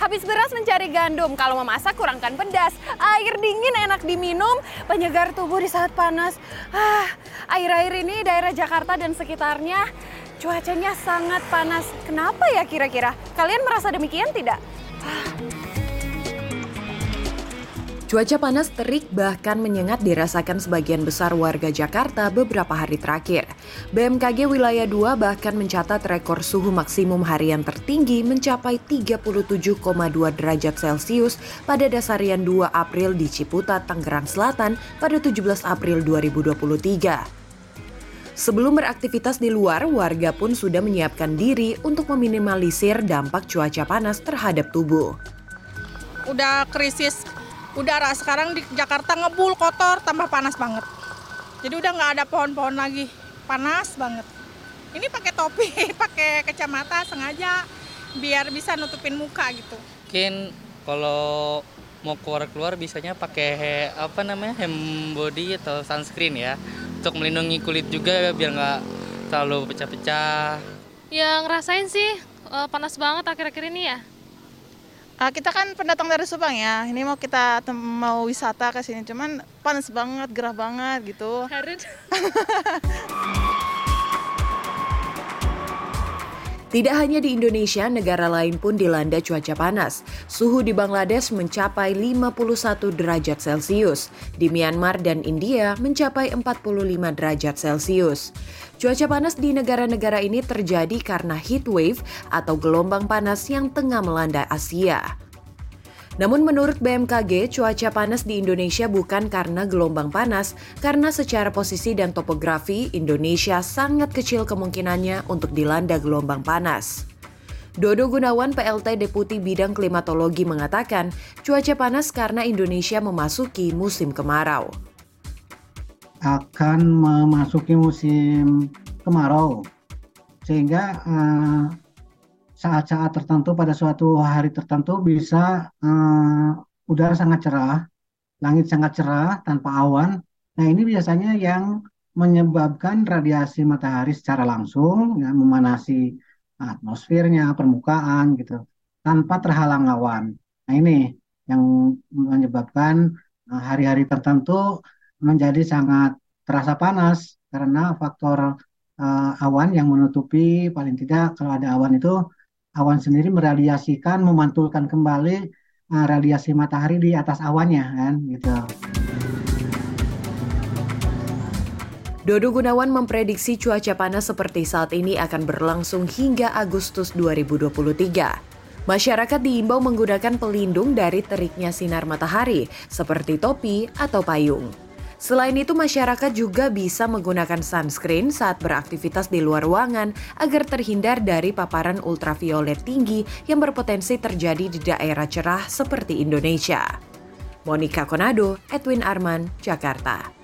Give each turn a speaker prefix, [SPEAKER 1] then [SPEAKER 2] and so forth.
[SPEAKER 1] Habis beras mencari gandum, kalau memasak kurangkan pedas. Air dingin enak diminum, penyegar tubuh di saat panas. Ah, air-air ini daerah Jakarta dan sekitarnya cuacanya sangat panas. Kenapa ya kira-kira? Kalian merasa demikian tidak? Ah.
[SPEAKER 2] Cuaca panas terik bahkan menyengat dirasakan sebagian besar warga Jakarta beberapa hari terakhir. BMKG Wilayah 2 bahkan mencatat rekor suhu maksimum harian tertinggi mencapai 37,2 derajat Celcius pada dasarian 2 April di Ciputat, Tangerang Selatan pada 17 April 2023. Sebelum beraktivitas di luar, warga pun sudah menyiapkan diri untuk meminimalisir dampak cuaca panas terhadap tubuh.
[SPEAKER 3] Udah krisis udara sekarang di Jakarta ngebul kotor tambah panas banget. Jadi udah nggak ada pohon-pohon lagi. Panas banget. Ini pakai topi pakai kacamata sengaja biar bisa nutupin muka gitu.
[SPEAKER 4] Mungkin kalau mau keluar keluar bisanya pakai apa namanya hem body atau sunscreen ya. Untuk melindungi kulit juga biar nggak terlalu pecah-pecah.
[SPEAKER 5] Ya ngerasain sih eh, panas banget akhir-akhir ini ya
[SPEAKER 3] Uh, kita kan pendatang dari Subang ya. Ini mau kita mau wisata ke sini, cuman panas banget, gerah banget gitu. Harus.
[SPEAKER 2] Tidak hanya di Indonesia, negara lain pun dilanda cuaca panas. Suhu di Bangladesh mencapai 51 derajat Celcius. Di Myanmar dan India mencapai 45 derajat Celcius. Cuaca panas di negara-negara ini terjadi karena heat wave atau gelombang panas yang tengah melanda Asia. Namun menurut BMKG, cuaca panas di Indonesia bukan karena gelombang panas, karena secara posisi dan topografi Indonesia sangat kecil kemungkinannya untuk dilanda gelombang panas. Dodo Gunawan PLT Deputi Bidang Klimatologi mengatakan, cuaca panas karena Indonesia memasuki musim kemarau.
[SPEAKER 6] Akan memasuki musim kemarau, sehingga uh, saat-saat tertentu pada suatu hari tertentu bisa uh, udara sangat cerah, langit sangat cerah tanpa awan. Nah ini biasanya yang menyebabkan radiasi matahari secara langsung ya, memanasi atmosfernya, permukaan gitu, tanpa terhalang awan. Nah ini yang menyebabkan eh, hari-hari tertentu menjadi sangat terasa panas karena faktor uh, awan yang menutupi paling tidak kalau ada awan itu awan sendiri meradiasikan, memantulkan kembali uh, radiasi matahari di atas awannya kan gitu.
[SPEAKER 2] Dodo Gunawan memprediksi cuaca panas seperti saat ini akan berlangsung hingga Agustus 2023. Masyarakat diimbau menggunakan pelindung dari teriknya sinar matahari, seperti topi atau payung. Selain itu, masyarakat juga bisa menggunakan sunscreen saat beraktivitas di luar ruangan agar terhindar dari paparan ultraviolet tinggi yang berpotensi terjadi di daerah cerah seperti Indonesia. Monica Konado, Edwin Arman, Jakarta.